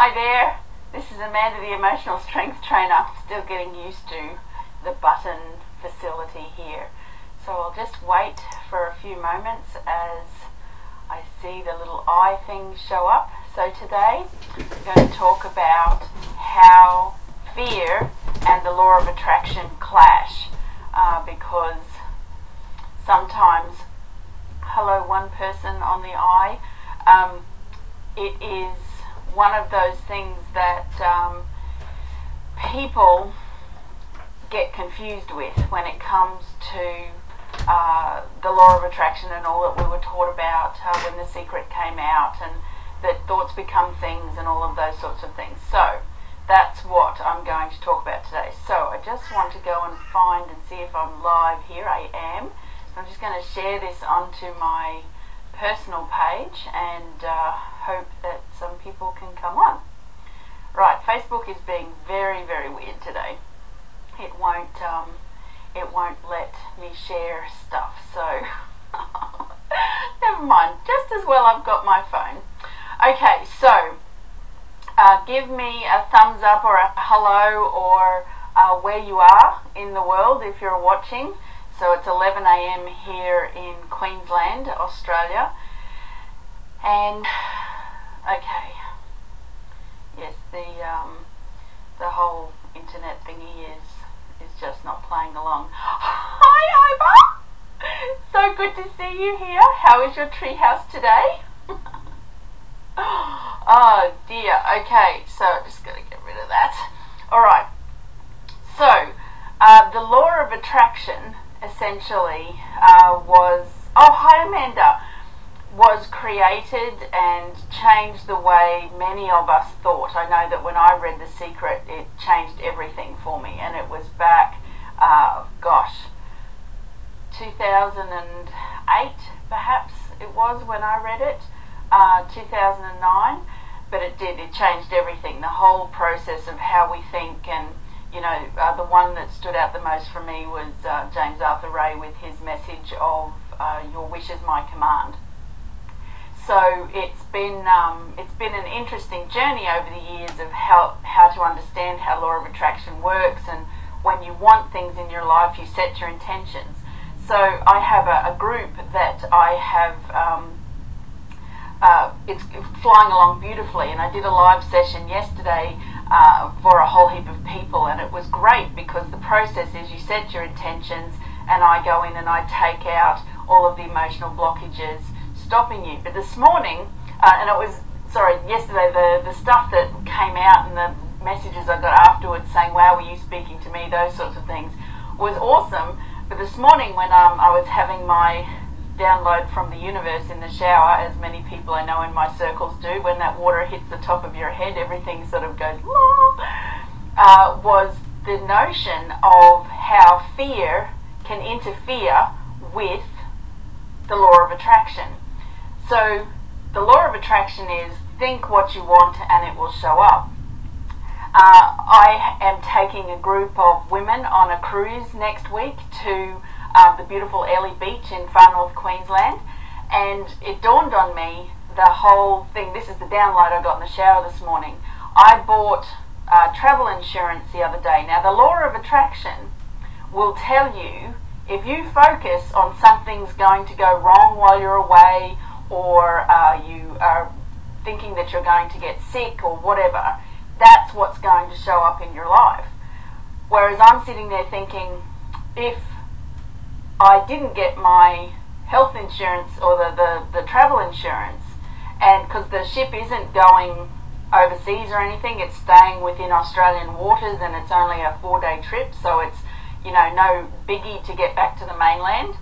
Hi there, this is Amanda, the emotional strength trainer, still getting used to the button facility here. So I'll just wait for a few moments as I see the little eye thing show up. So today I'm going to talk about how fear and the law of attraction clash uh, because sometimes, hello, one person on the eye, um, it is one of those things that um, people get confused with when it comes to uh, the law of attraction and all that we were taught about uh, when The Secret came out, and that thoughts become things and all of those sorts of things. So, that's what I'm going to talk about today. So, I just want to go and find and see if I'm live here. I am. So I'm just going to share this onto my personal page and uh, hope that some people can come on. Right, Facebook is being very, very weird today. It won't, um, it won't let me share stuff, so never mind. Just as well I've got my phone. Okay, so uh, give me a thumbs up or a hello or uh, where you are in the world if you're watching. So it's 11 a.m. here in Queensland, Australia. And okay, yes, the um, the whole internet thingy is is just not playing along. Hi, Iva. So good to see you here. How is your treehouse today? oh dear. Okay, so I'm just gonna get rid of that. All right. So uh, the law of attraction essentially uh, was oh hi Amanda was created and changed the way many of us thought. I know that when I read The Secret, it changed everything for me, and it was back, uh, gosh, 2008 perhaps it was when I read it, uh, 2009, but it did, it changed everything. The whole process of how we think and you know, uh, the one that stood out the most for me was uh, James Arthur Ray with his message of uh, "Your wish is my command." So it's been um, it's been an interesting journey over the years of how how to understand how law of attraction works, and when you want things in your life, you set your intentions. So I have a, a group that I have. Um, uh, it's flying along beautifully, and I did a live session yesterday uh, for a whole heap of people, and it was great because the process is you set your intentions, and I go in and I take out all of the emotional blockages stopping you. But this morning, uh, and it was sorry, yesterday the the stuff that came out and the messages I got afterwards saying, "Wow, were you speaking to me?" Those sorts of things was awesome. But this morning, when um, I was having my download from the universe in the shower, as many people I know in my circles do. When that water hits the top of your head, everything sort of goes, uh, was the notion of how fear can interfere with the law of attraction. So, the law of attraction is think what you want and it will show up. Uh, I am taking a group of women on a cruise next week to uh, the beautiful Airlie Beach in far north Queensland, and it dawned on me the whole thing. This is the download I got in the shower this morning. I bought uh, travel insurance the other day. Now, the law of attraction will tell you if you focus on something's going to go wrong while you're away, or uh, you are thinking that you're going to get sick or whatever, that's what's going to show up in your life. Whereas I'm sitting there thinking, if I didn't get my health insurance or the, the, the travel insurance, and because the ship isn't going overseas or anything, it's staying within Australian waters and it's only a four day trip, so it's you know no biggie to get back to the mainland.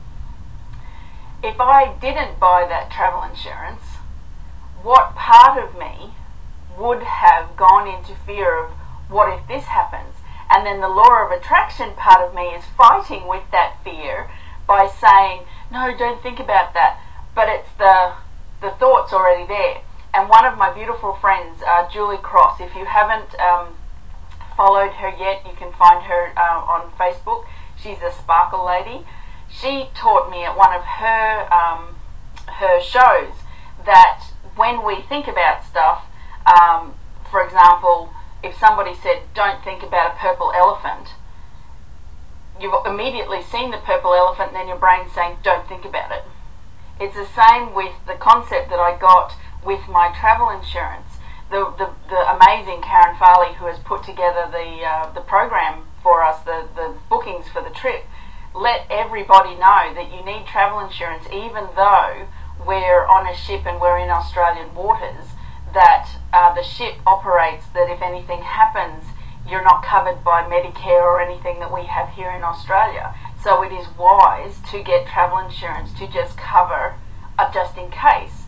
If I didn't buy that travel insurance, what part of me would have gone into fear of what if this happens? And then the law of attraction part of me is fighting with that fear by saying, no, don't think about that. But it's the, the thought's already there. And one of my beautiful friends, uh, Julie Cross, if you haven't um, followed her yet, you can find her uh, on Facebook. She's a sparkle lady. She taught me at one of her um, her shows that when we think about stuff, um, for example, if somebody said, don't think about a purple elephant, you've immediately seen the purple elephant and then your brain's saying, don't think about it. It's the same with the concept that I got with my travel insurance. The, the, the amazing Karen Farley, who has put together the, uh, the program for us, the, the bookings for the trip, let everybody know that you need travel insurance even though we're on a ship and we're in Australian waters, that uh, the ship operates that if anything happens, you're not covered by Medicare or anything that we have here in Australia. So it is wise to get travel insurance to just cover uh, just in case.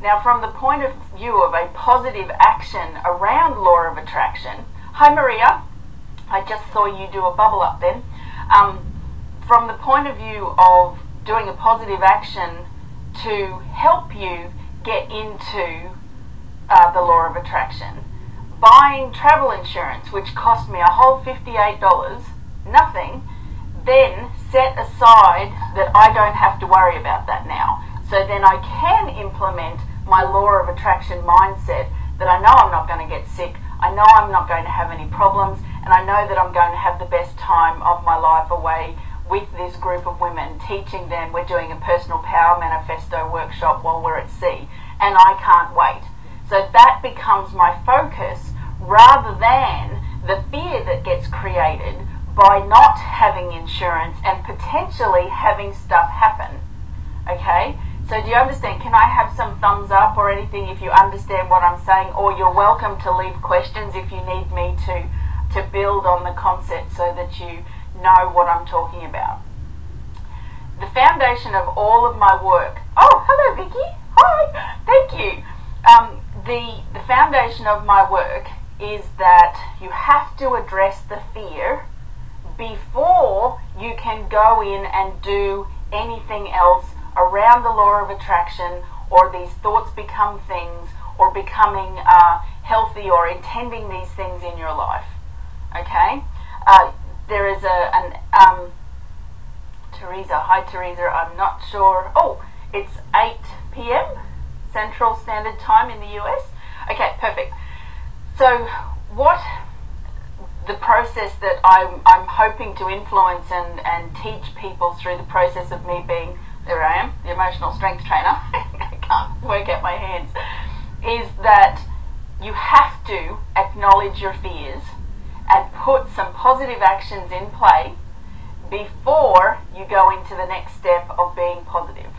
Now, from the point of view of a positive action around law of attraction, hi Maria, I just saw you do a bubble up then. Um, from the point of view of doing a positive action to help you get into uh, the law of attraction, buying travel insurance, which cost me a whole $58, nothing, then set aside that I don't have to worry about that now. So then I can implement my law of attraction mindset that I know I'm not going to get sick, I know I'm not going to have any problems, and I know that I'm going to have the best time of my life away with this group of women, teaching them we're doing a personal power manifesto workshop while we're at sea, and I can't wait. So that becomes my focus rather than the fear that gets created by not having insurance and potentially having stuff happen. Okay? So do you understand? Can I have some thumbs up or anything if you understand what I'm saying? Or you're welcome to leave questions if you need me to to build on the concept so that you know what I'm talking about. The foundation of all of my work. Oh, hello, Vicky. Hi. Thank you. Um, the the foundation of my work is that you have to address the fear before you can go in and do anything else around the law of attraction or these thoughts become things or becoming uh, healthy or intending these things in your life. Okay? Uh, there is a an um, Teresa. Hi, Teresa. I'm not sure. Oh, it's 8 p.m. Central Standard Time in the US. Okay, perfect. So, what the process that I'm, I'm hoping to influence and, and teach people through the process of me being, there I am, the emotional strength trainer, I can't work out my hands, is that you have to acknowledge your fears and put some positive actions in play before you go into the next step of being positive.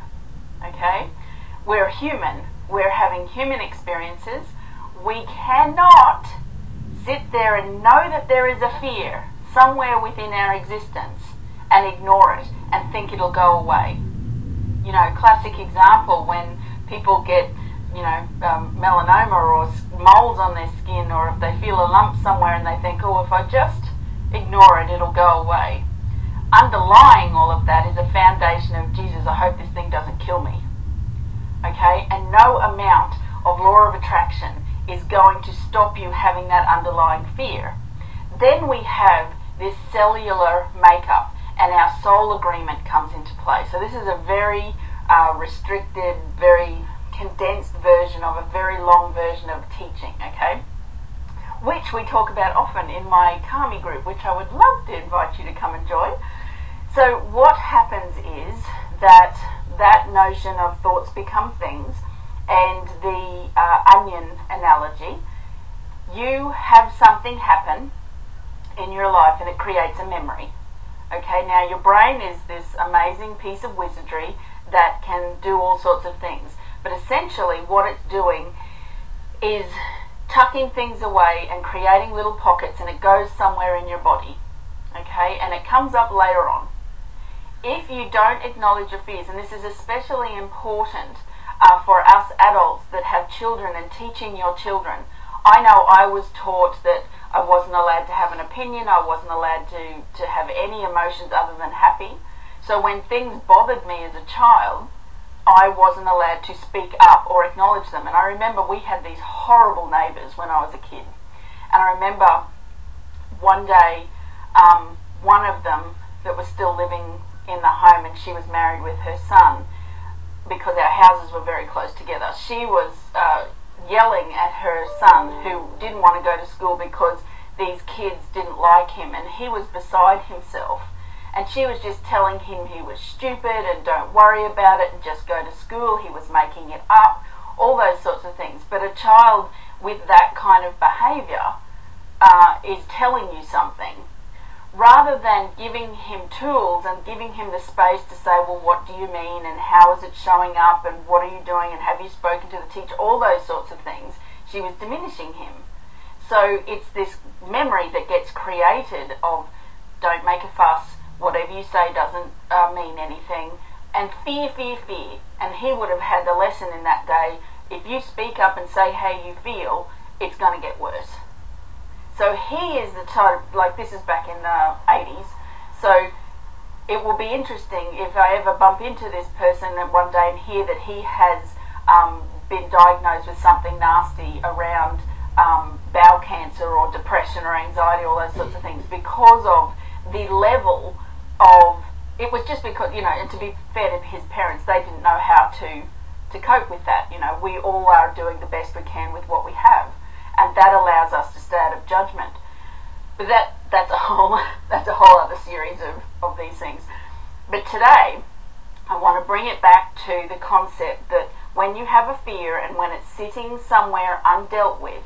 Okay? We're human. We're having human experiences. We cannot sit there and know that there is a fear somewhere within our existence and ignore it and think it'll go away. You know, classic example when people get you know, um, melanoma or moles on their skin, or if they feel a lump somewhere and they think, oh, if I just ignore it, it'll go away. Underlying all of that is a foundation of Jesus, I hope this thing doesn't kill me. Okay? And no amount of law of attraction is going to stop you having that underlying fear. Then we have this cellular makeup, and our soul agreement comes into play. So, this is a very uh, restricted, very condensed version of a very long version of teaching, okay? Which we talk about often in my Kami group, which I would love to invite you to come and join. So, what happens is that that notion of thoughts become things, and the uh, onion analogy, you have something happen in your life and it creates a memory. Okay, now your brain is this amazing piece of wizardry that can do all sorts of things. But essentially, what it's doing is tucking things away and creating little pockets, and it goes somewhere in your body. Okay, and it comes up later on. If you don't acknowledge your fears, and this is especially important uh, for us adults that have children and teaching your children. I know I was taught that I wasn't allowed to have an opinion, I wasn't allowed to, to have any emotions other than happy. So when things bothered me as a child, I wasn't allowed to speak up or acknowledge them. And I remember we had these horrible neighbours when I was a kid. And I remember one day, um, one of them that was still living in the home and she was married with her son because our houses were very close together. She was uh, yelling at her son who didn't want to go to school because these kids didn't like him and he was beside himself. And she was just telling him he was stupid and don't worry about it and just go to school. He was making it up, all those sorts of things. But a child with that kind of behaviour uh, is telling you something. Rather than giving him tools and giving him the space to say, well, what do you mean? And how is it showing up? And what are you doing? And have you spoken to the teacher, all those sorts of things, she was diminishing him. So it's this memory that gets created of don't make a fuss, whatever you say doesn't uh, mean anything, and fear, fear, fear. And he would have had the lesson in that day if you speak up and say how you feel, it's going to get worse. So he is the type, like this is back in the 80s. So it will be interesting if I ever bump into this person one day and hear that he has um, been diagnosed with something nasty around um, bowel cancer or depression or anxiety, all those sorts of things, because of the level of it was just because you know, and to be fair to his parents, they didn't know how to to cope with that. You know, we all are doing the best we can with what we have and that allows us to stay out of judgment. But that that's a whole that's a whole other series of, of these things. But today I want to bring it back to the concept that when you have a fear and when it's sitting somewhere undealt with,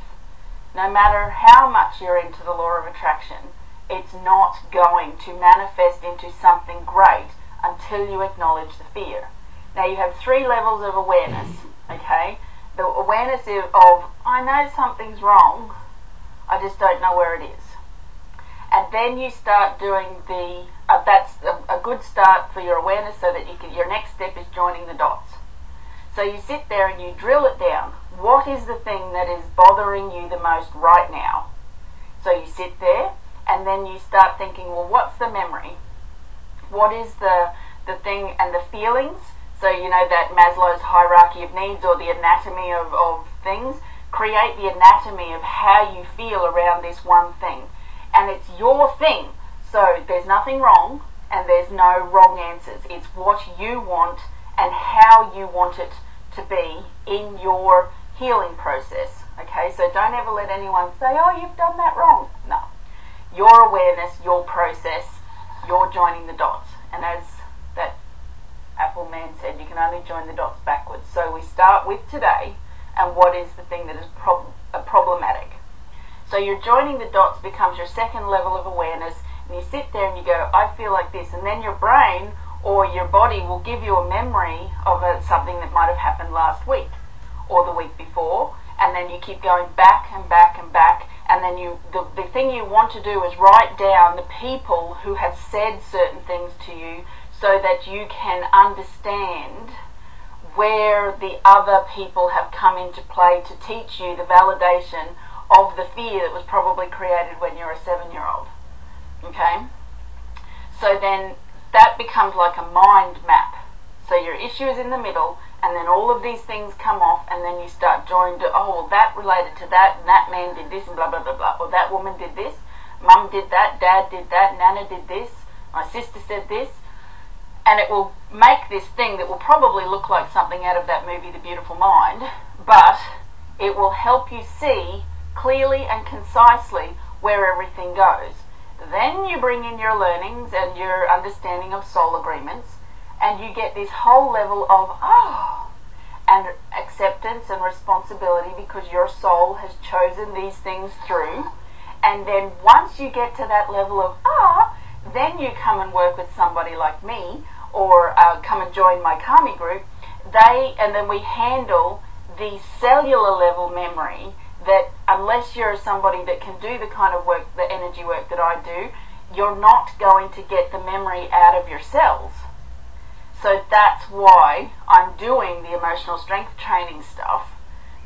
no matter how much you're into the law of attraction, it's not going to manifest into something great until you acknowledge the fear. Now you have three levels of awareness, okay? the awareness of, I know something's wrong, I just don't know where it is. And then you start doing the, uh, that's a, a, good start for your awareness so that you can, your next step is joining the dots. So you sit there and you drill it down. What is the thing that is bothering you the most right now? So you sit there and then you start thinking, well, what's the memory? What is the, the thing and the feelings? So, you know, that Maslow's hierarchy of needs or the anatomy of, of things, create the anatomy of how you feel around this one thing. And it's your thing. So there's nothing wrong and there's no wrong answers. It's what you want and how you want it to be in your healing process. Okay, so don't ever let anyone say, oh, you've done that wrong. No. Your awareness, your process, you're joining the dots. And as that Apple Man said you can only join the dots backwards. So we start with today and what is the thing that is prob- uh, problematic. So you're joining the dots becomes your second level of awareness, and you sit there and you go, I feel like this, and then your brain or your body will give you a memory of a, something that might have happened last week or the week before, and then you keep going back and back and back, and then you the, the thing you want to do is write down the people who have said certain things to you so that you can understand where the other people have come into play to teach you the validation of the fear that was probably created when you're a seven year old. Okay? So then that becomes like a mind map. So your issue is in the middle, and then all of these things come off, and then you start joining oh, well, that related to that, and that man did this, and blah, blah, blah, blah. Or that woman did this, mum did that, dad did that, nana did this, my sister said this and it will make this thing that will probably look like something out of that movie, The Beautiful Mind, but it will help you see clearly and concisely where everything goes. Then you bring in your learnings and your understanding of soul agreements, and you get this whole level of, oh, and acceptance and responsibility because your soul has chosen these things through. And then once you get to that level of, ah, then you come and work with somebody like me or uh, come and join my Kami group, they and then we handle the cellular level memory that unless you're somebody that can do the kind of work, the energy work that I do, you're not going to get the memory out of your cells. So that's why I'm doing the emotional strength training stuff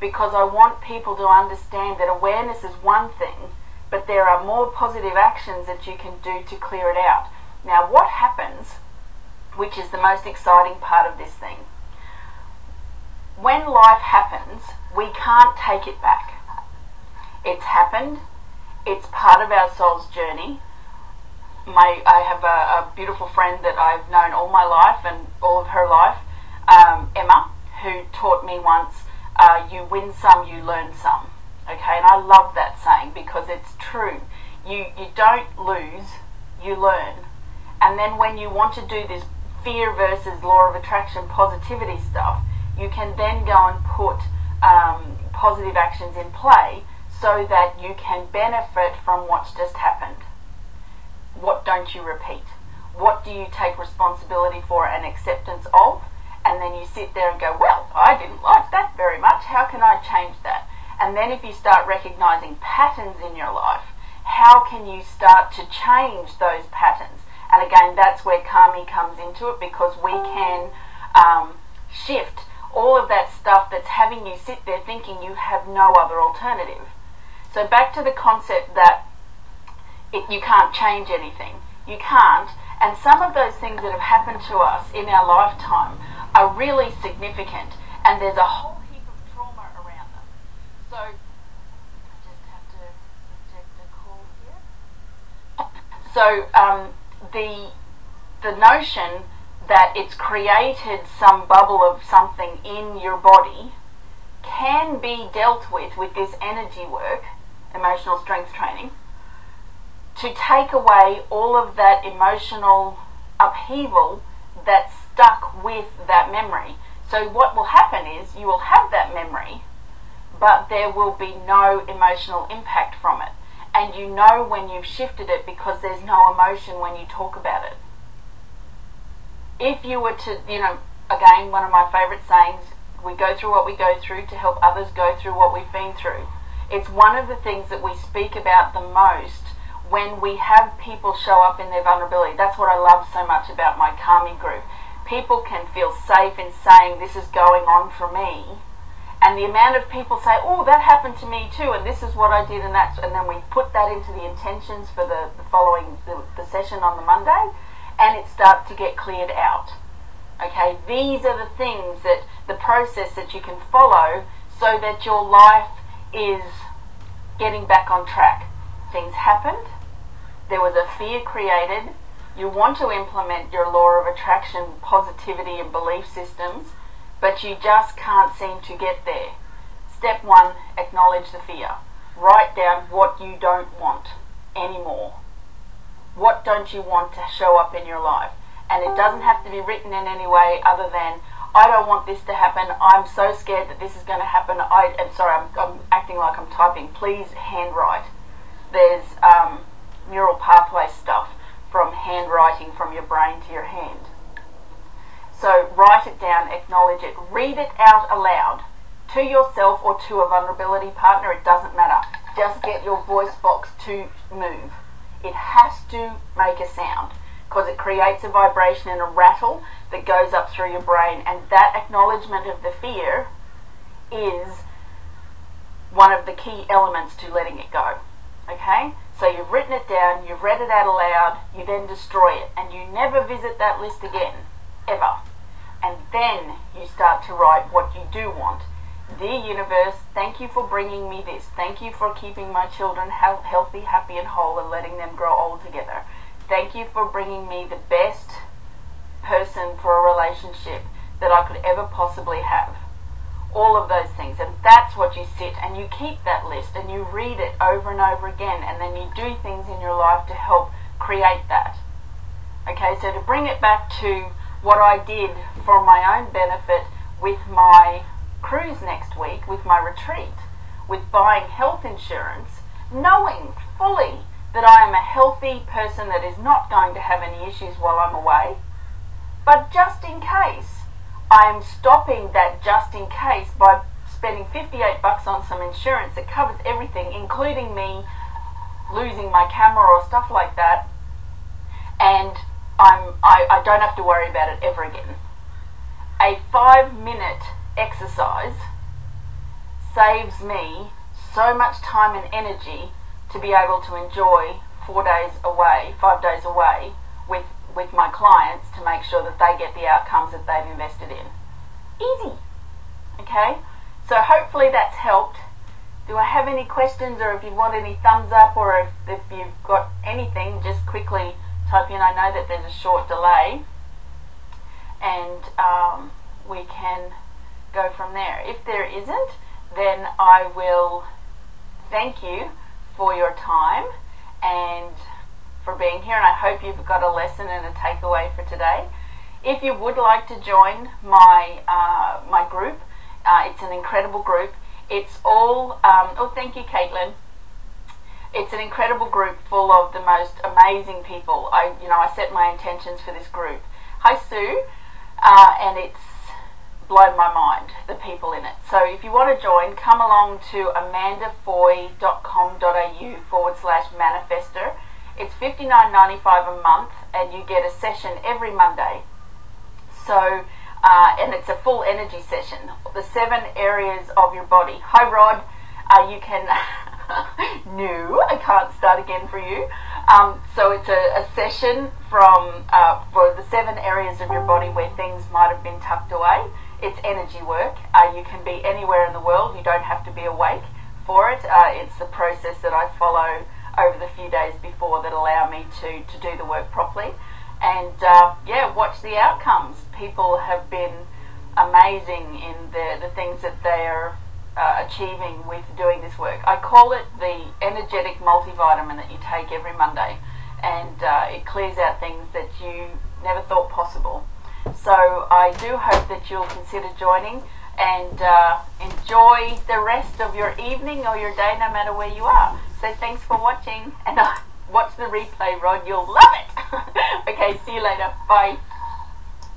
because I want people to understand that awareness is one thing, but there are more positive actions that you can do to clear it out. Now, what happens which is the most exciting part of this thing. When life happens, we can't take it back. It's happened, it's part of our soul's journey. My, I have a, a beautiful friend that I've known all my life and all of her life, um, Emma, who taught me once uh, you win some, you learn some. Okay, and I love that saying because it's true. You you don't lose, you learn. And then when you want to do this fear versus law of attraction positivity stuff, you can then go and put um, positive actions in play so that you can benefit from what's just happened. What don't you repeat? What do you take responsibility for and acceptance of? And then you sit there and go, well, I didn't like that very much. How can I change that? And then if you start recognizing patterns in your life, how can you start to change those patterns? And again, that's where Kami comes into it because we can um, shift all of that stuff that's having you sit there thinking you have no other alternative. So back to the concept that it, you can't change anything. You can't. And some of those things that have happened to us in our lifetime are really significant. And there's a whole heap of trauma around them. so. So um, the the notion that it's created some bubble of something in your body can be dealt with with this energy work, emotional strength training, to take away all of that emotional upheaval that's stuck with that memory. So what will happen is you will have that memory but there will be no emotional impact from it. And you know when you've shifted it because there's no emotion when you talk about it. If you were to, you know, again, one of my favourite sayings, we go through what we go through to help others go through what we've been through. It's one of the things that we speak about the most when we have people show up in their vulnerability. That's what I love so much about my Kami group. People can feel safe in saying, This is going on for me and the amount of people say, "Oh, that happened to me too," and this is what I did, and that's, and then we put that into the intentions for the, the following the, the session on the Monday, and it starts to get cleared out. Okay, these are the things that the process that you can follow so that your life is getting back on track. Things happened. There was a fear created. You want to implement your law of attraction, positivity, and belief systems but you just can't seem to get there. Step one, acknowledge the fear. Write down what you don't want anymore. What don't you want to show up in your life? And it doesn't have to be written in any way other than, I don't want this to happen. I'm so scared that this is going to happen. I am sorry, I'm, I'm acting like I'm typing. Please handwrite. There's um, neural pathway stuff from handwriting from your brain to your hand. So write it down, acknowledge it, read it out aloud to yourself or to a vulnerability partner, it doesn't matter. Just get your voice box to move. It has to make a sound because it creates a vibration and a rattle that goes up through your brain, and that acknowledgement of the fear is one of the key elements to letting it go. Okay? So you've written it down, you've read it out aloud, you then destroy it, and you never visit that list again ever. And then you start to write what you do want. Dear universe, thank you for bringing me this. Thank you for keeping my children healthy, happy, and whole and letting them grow old together. Thank you for bringing me the best person for a relationship that I could ever possibly have. All of those things. And that's what you sit and you keep that list and you read it over and over again and then you do things in your life to help create that. Okay, so to bring it back to what I did for my own benefit with my cruise next week, with my retreat, with buying health insurance, knowing fully that I am a healthy person that is not going to have any issues while I'm away. But just in case, I am stopping that just in case by spending 58 bucks on some insurance that covers everything, including me losing my camera or stuff like that. And I'm, I, I don't have to worry about it ever again. A five minute exercise saves me so much time and energy to be able to enjoy four days away, five days away with, with my clients make sure that they get the outcomes that they've invested in. Easy. Okay? So hopefully that's helped. Do I have any questions or if you want any thumbs up or if, if you've got anything, just quickly type in. I know that there's a short delay and um, we can go from there. If there isn't, then I will thank you for your time and for being here, and I hope you've got a lesson and a takeaway for today. If you would like to join my uh, my group, uh, it's an incredible group. It's all um, oh, thank you, Caitlin. It's an incredible group full of the most amazing people. I you know I set my intentions for this group. Hi Sue, uh, and it's blown my mind, the people in it. So if you want to join, come along to amandafoy.com.au forward slash manifester. It's $59.95 a month and you get a session every Monday. So, uh, and it's a full energy session. The seven areas of your body. Hi Rod, uh, you can, no, I can't start again for you. Um, so it's a, a session from uh, for the seven areas of your body where things might have been tucked away. It's energy work. Uh, you can be anywhere in the world. You don't have to be awake for it. Uh, it's the process that I follow over the few days before that allow me to, to do the work properly. And uh, yeah, watch the outcomes. People have been amazing in the, the things that they're uh, achieving with doing this work. I call it the energetic multivitamin that you take every Monday, and uh, it clears out things that you never thought possible. So I do hope that you'll consider joining and uh, enjoy the rest of your evening or your day, no matter where you are. So thanks for watching, and uh, watch the replay, Rod. You'll love it. okay, see you later. Bye.